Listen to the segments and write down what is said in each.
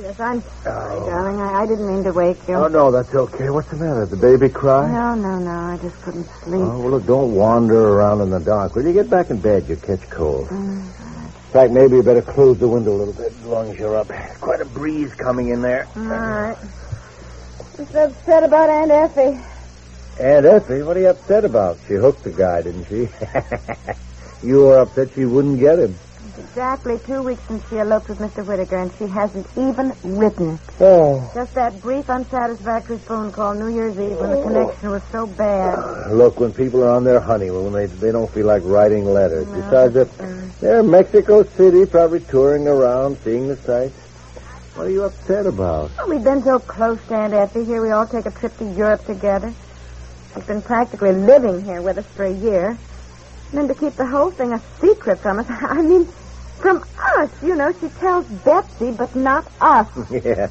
yes, I'm sorry, darling. I, I didn't mean to wake you. Oh, no, that's okay. What's the matter? The baby cry? No, no, no. I just couldn't sleep. Oh, well, look, don't wander around in the dark. Will you get back in bed? You'll catch cold. Mm, In fact, maybe you better close the window a little bit as long as you're up. Quite a breeze coming in there. all right. Just upset about Aunt Effie. Aunt Effie, what are you upset about? She hooked the guy, didn't she? you were upset she wouldn't get him. It's exactly two weeks since she eloped with Mr. Whittaker, and she hasn't even written. Oh. Just that brief, unsatisfactory phone call New Year's Eve when the oh. connection was so bad. Look, when people are on their honeymoon, they, they don't feel like writing letters. Besides, that, they're in Mexico City, probably touring around, seeing the sights. What are you upset about? Well, we've been so close to Aunt Effie. Here we all take a trip to Europe together. She's been practically living here with us for a year. And then to keep the whole thing a secret from us. I mean, from us, you know. She tells Betsy, but not us. yeah.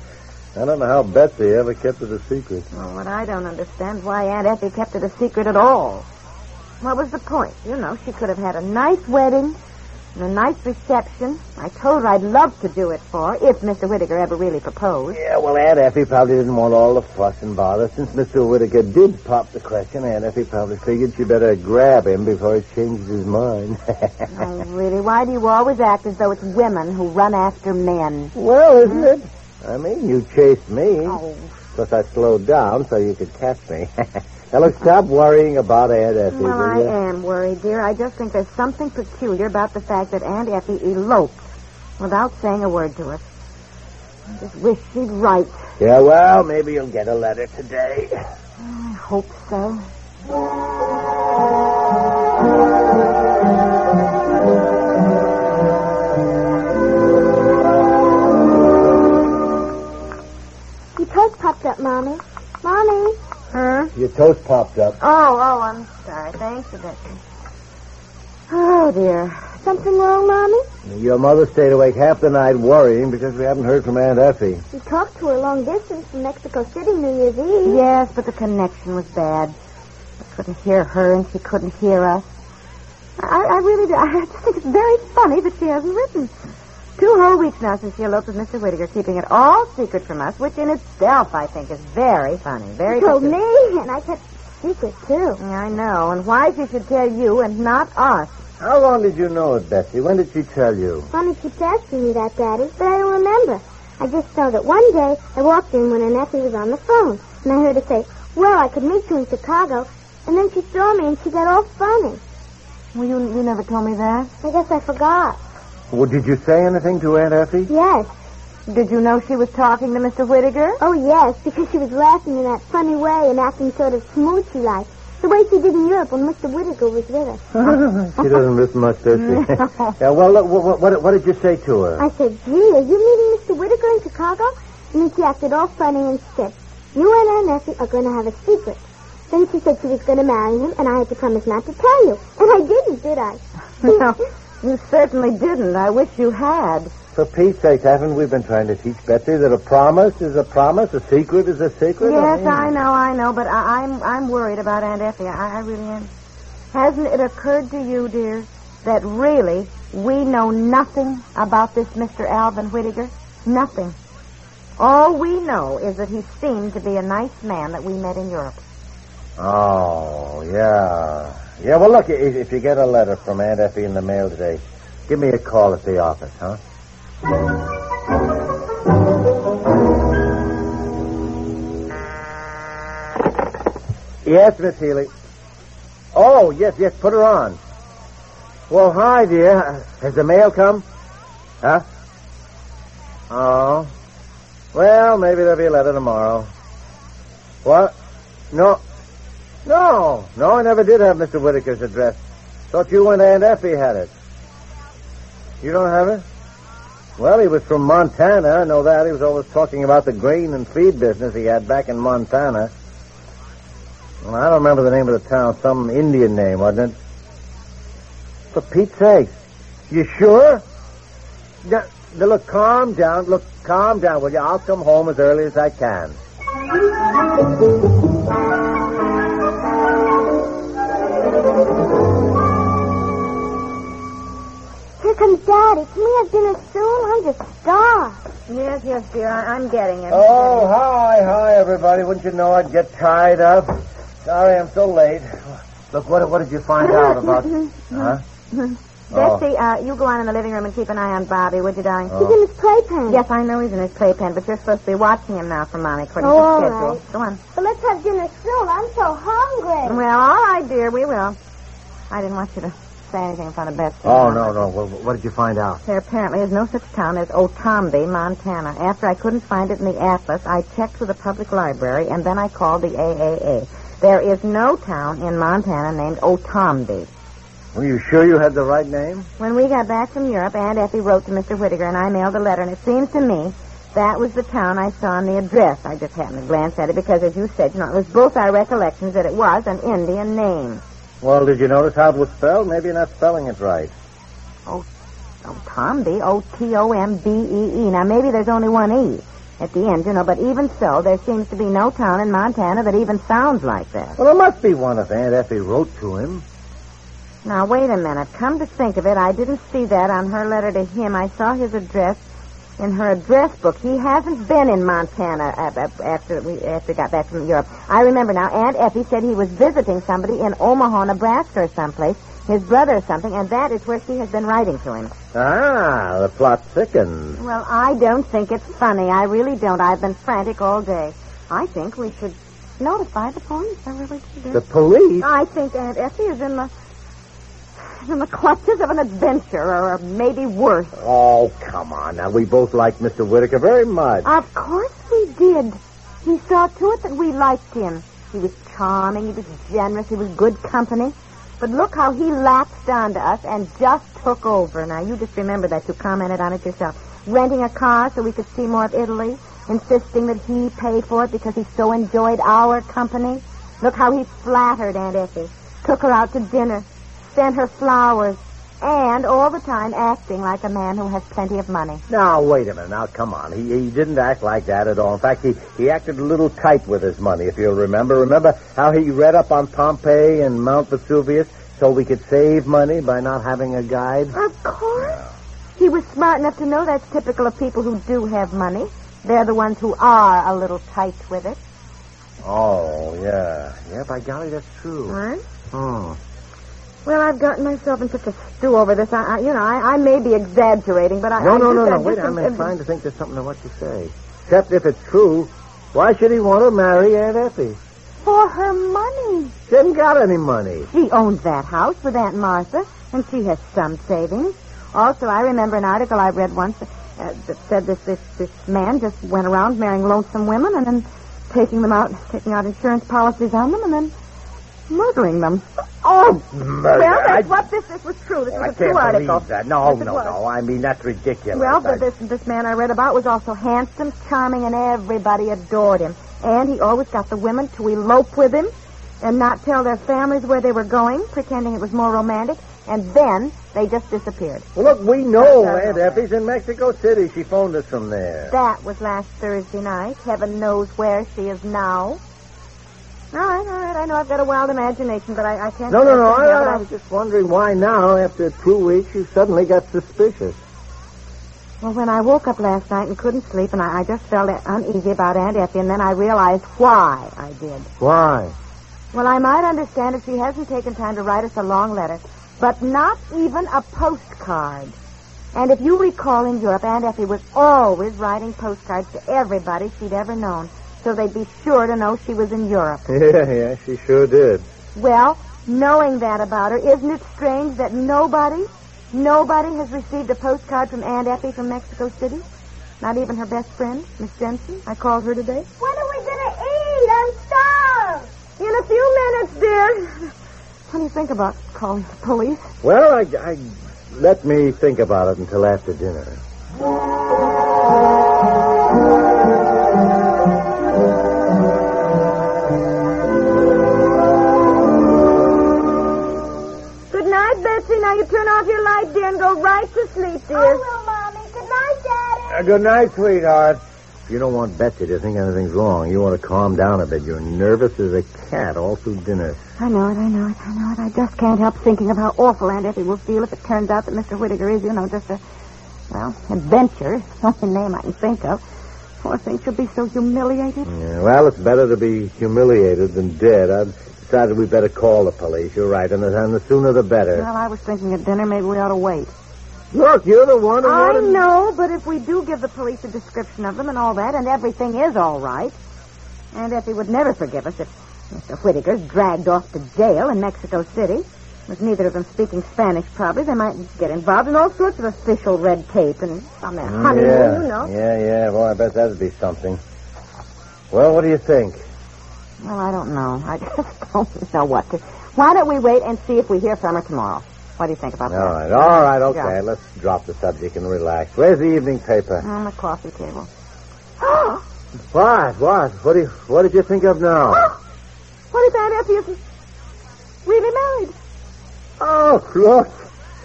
I don't know how Betsy ever kept it a secret. Well, what I don't understand is why Aunt Effie kept it a secret at all. What was the point? You know, she could have had a nice wedding and a nice reception. I told her I'd love to do it for her, if Mr. Whittaker ever really proposed. Yeah, well, Aunt Effie probably didn't want all the fuss and bother. Since Mr. Whittaker did pop the question, Aunt Effie probably figured she'd better grab him before he changes his mind. Oh, really? Why do you always act as though it's women who run after men? well, isn't hmm? it? I mean, you chased me. Oh, Plus, I slowed down so you could catch me. now, look, stop worrying about Aunt Effie, well, I am worried, dear. I just think there's something peculiar about the fact that Aunt Effie eloped without saying a word to us. I just wish she'd write. Yeah, well, maybe you'll get a letter today. I hope so. Your toast popped up, Mommy. Mommy. Huh? Your toast popped up. Oh, oh, I'm sorry. Thanks, Betsy. Oh, dear. Something wrong, Mommy? Your mother stayed awake half the night worrying because we haven't heard from Aunt Effie. We talked to her long distance from Mexico City New Year's Eve. Yes, but the connection was bad. I couldn't hear her, and she couldn't hear us. I, I really do. I just think it's very funny that she hasn't written. Two whole weeks now since she eloped with Mr. Whittaker, keeping it all secret from us, which in itself I think is very funny. Very She told peculiar. me, and I kept secret, too. Yeah, I know. And why she should tell you and not us. How long did you know it, Betsy? When did she tell you? Mommy keeps asking me that, Daddy, but I don't remember. I just know that one day I walked in when Aunt Effie was on the phone, and I heard her say, well, I could meet you in Chicago, and then she saw me and she got all funny. Well, you, you never told me that. I guess I forgot. Well, did you say anything to Aunt Effie? Yes. Did you know she was talking to Mr. Whittaker? Oh, yes, because she was laughing in that funny way and acting sort of smoochy like. The way she did in Europe when Mr. Whittaker was with us. she doesn't miss much, does she? yeah, well, look, what, what, what did you say to her? I said, gee, are you meeting Mr. Whittaker in Chicago? And then she acted all funny and said, you and Aunt Effie are going to have a secret. Then she said she was going to marry him, and I had to promise not to tell you. And I didn't, did I? no, you certainly didn't. I wish you had. For Pete's sake, haven't we been trying to teach Betsy that a promise is a promise, a secret is a secret? Yes, oh, mean- I know, I know, but I, I'm I'm worried about Aunt Effie. I, I really am. Hasn't it occurred to you, dear, that really we know nothing about this Mr. Alvin Whittaker? Nothing. All we know is that he seemed to be a nice man that we met in Europe. Oh, yeah. Yeah, well, look, if, if you get a letter from Aunt Effie in the mail today, give me a call at the office, huh? Yes, Miss Healy. Oh, yes, yes, put her on. Well, hi, dear. Has the mail come? Huh? Oh. Well, maybe there'll be a letter tomorrow. What? No. No. No, I never did have Mr. Whittaker's address. Thought you and Aunt Effie had it. You don't have it? Well, he was from Montana. I know that. He was always talking about the grain and feed business he had back in Montana. Well, I don't remember the name of the town. Some Indian name, wasn't it? For Pete's sake. You sure? Now, look, calm down. Look, calm down, will you? I'll come home as early as I can. Here comes Daddy. Can we have dinner soon? I'm just starved. Yes, yes, dear. I- I'm getting it. Oh, hi, hi, everybody. Wouldn't you know I'd get tied up? Sorry I'm so late. Look, what, what did you find out about... huh? Oh. Betsy, uh, you go on in the living room and keep an eye on Bobby, would you, darling? He's in his playpen. Yes, I know he's in his playpen, but you're supposed to be watching him now for Mommy, according Oh, to all schedule. right. Go on. But let's have dinner soon. I'm so hungry. Well, all right, dear, we will. I didn't want you to say anything in front of Betsy. Oh, no, no. Well, what did you find out? There apparently is no such town as Otombe, Montana. After I couldn't find it in the atlas, I checked with the public library, and then I called the AAA. There is no town in Montana named Otombe. Were you sure you had the right name? When we got back from Europe, Aunt Effie wrote to Mr. Whittaker, and I mailed a letter, and it seems to me that was the town I saw on the address. I just happened to glance at it because, as you said, you know, it was both our recollections that it was an Indian name. Well, did you notice how it was spelled? Maybe you're not spelling it right. Oh, oh, Otombe, O-T-O-M-B-E-E. Now, maybe there's only one E at the end, you know, but even so, there seems to be no town in Montana that even sounds like that. Well, there must be one if Aunt Effie wrote to him. Now, wait a minute. Come to think of it, I didn't see that on her letter to him. I saw his address in her address book. He hasn't been in Montana after we after we got back from Europe. I remember now. Aunt Effie said he was visiting somebody in Omaha, Nebraska, or someplace, his brother or something, and that is where she has been writing to him. Ah, the plot thickens. Well, I don't think it's funny. I really don't. I've been frantic all day. I think we should notify the police. I really do. The police? I think Aunt Effie is in the in the clutches of an adventure, or, or maybe worse. Oh, come on. Now, we both liked Mr. Whittaker very much. Of course we did. He saw to it that we liked him. He was charming, he was generous, he was good company. But look how he lapsed onto us and just took over. Now, you just remember that. You commented on it yourself. Renting a car so we could see more of Italy, insisting that he pay for it because he so enjoyed our company. Look how he flattered Aunt Effie, took her out to dinner, sent her flowers, and all the time acting like a man who has plenty of money. Now, wait a minute. Now, come on. He, he didn't act like that at all. In fact, he, he acted a little tight with his money, if you'll remember. Remember how he read up on Pompeii and Mount Vesuvius so we could save money by not having a guide? Of course. He was smart enough to know that's typical of people who do have money. They're the ones who are a little tight with it. Oh, yeah. Yeah, by golly, that's true. Huh? Hmm. Well, I've gotten myself in such a stew over this. I, I you know, I, I may be exaggerating, but I. No, I no, no, no. Wait, I'm trying to think there's something to what you say. Except if it's true, why should he want to marry Aunt Effie? For her money. She hasn't got any money. She owns that house with Aunt Martha, and she has some savings. Also, I remember an article I read once uh, that said this, this this man just went around marrying lonesome women and then taking them out, taking out insurance policies on them, and then murdering them. Oh, murder. Well, that's I- what this this was true. This I was a true article. that. No, Yes, no, no. I mean, that's ridiculous. Well, I- but this this man I read about was also handsome, charming, and everybody adored him. And he always got the women to elope with him and not tell their families where they were going, pretending it was more romantic. And then they just disappeared. Well, look, we know Aunt. Effie's in Mexico City. She phoned us from there. That was last Thursday night. Heaven knows where she is now. All right, all right. I know I've got a wild imagination, but I, I can't. No, no, no. I, can't have it. I, I was just wondering why now, after two weeks, you suddenly got suspicious. Well, when I woke up last night and couldn't sleep, and I, I just felt uneasy about Aunt Effie, and then I realized why I did. Why? Well, I might understand if she hasn't taken time to write us a long letter, but not even a postcard. And if you recall in Europe, Aunt Effie was always writing postcards to everybody she'd ever known, so they'd be sure to know she was in Europe. Yeah, yeah, she sure did. Well, knowing that about her, isn't it strange that nobody, nobody has received a postcard from Aunt Effie from Mexico City? Not even her best friend, Miss Jensen. I called her today. When are we gonna eat? I'm starved. In a few minutes, dear. What do you think about calling the police? Well, I, I let me think about it until after dinner. Go right to sleep, dear. I will, Mommy. Good night, Daddy. Uh, good night, sweetheart. If you don't want Betsy to think anything's wrong, you want to calm down a bit. You're nervous as a cat all through dinner. I know it, I know it, I know it. I just can't help thinking of how awful Aunt Effie will feel if it turns out that Mr. Whittaker is, you know, just a, well, adventure. It's the only name I can think of. Poor thing, she'll be so humiliated. Yeah, well, it's better to be humiliated than dead. I've decided we better call the police. You're right, and the, and the sooner the better. Well, I was thinking at dinner maybe we ought to wait. Look, you're the one who I wanted... know, but if we do give the police a description of them and all that, and everything is all right, Aunt Effie would never forgive us if Mr. Whittaker's dragged off to jail in Mexico City. With neither of them speaking Spanish, probably, they might get involved in all sorts of official red tape and on their mm, honeymoon, yeah. you know. Yeah, yeah. Well, I bet that'd be something. Well, what do you think? Well, I don't know. I just don't know what to. Why don't we wait and see if we hear from her tomorrow? What do you think about that? All right, all right, okay. Yeah. Let's drop the subject and relax. Where's the evening paper? On the coffee table. What? What? What, do you, what did you think of now? what if Aunt Effie isn't really married? Oh, look.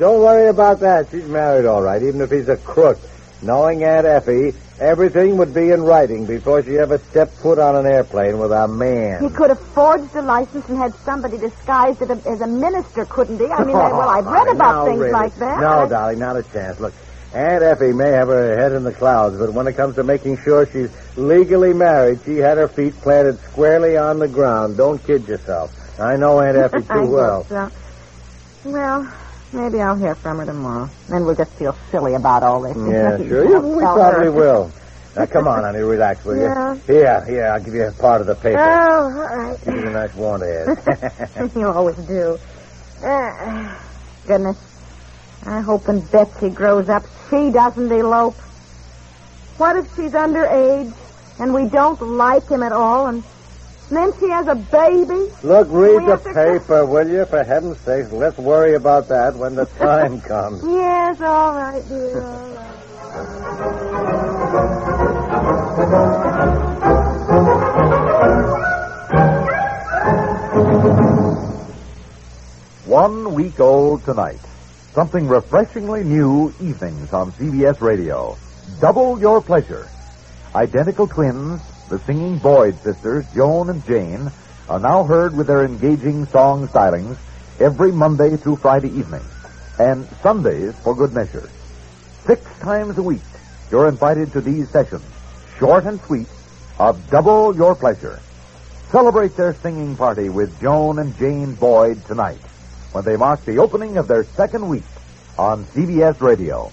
Don't worry about that. She's married all right, even if he's a crook. Knowing Aunt Effie, everything would be in writing before she ever stepped foot on an airplane with a man. He could have forged a license and had somebody disguised as a, as a minister, couldn't he? I mean, I, well, I've read Oh, about now, things really. like that. No, I- darling, not a chance. Look, Aunt Effie may have her head in the clouds, but when it comes to making sure she's legally married, she had her feet planted squarely on the ground. Don't kid yourself. I know Aunt Effie too well. so. Well, maybe I'll hear from her tomorrow. Then we'll just feel silly about all this. Yeah, sure. Yeah, we probably her. will. Now, come on, honey, relax, will you? Yeah. Here, here, I'll give you a part of the paper. Oh, all right. Give you a nice warm head. you always do. Uh, goodness. I hope when Betsy grows up, she doesn't elope. What if she's underage and we don't like him at all and then she has a baby? Look, read the have to paper, will you? For heaven's sake, let's worry about that when the time comes. Yes, all right, dear, all right. One week old tonight. Something refreshingly new evenings on CBS Radio. Double your pleasure. Identical twins, the singing Boyd sisters, Joan and Jane, are now heard with their engaging song stylings every Monday through Friday evening. And Sundays for good measure. Six times a week, you're invited to these sessions, short and sweet, of Double Your Pleasure. Celebrate their singing party with Joan and Jane Boyd tonight when they mark the opening of their second week on CBS Radio.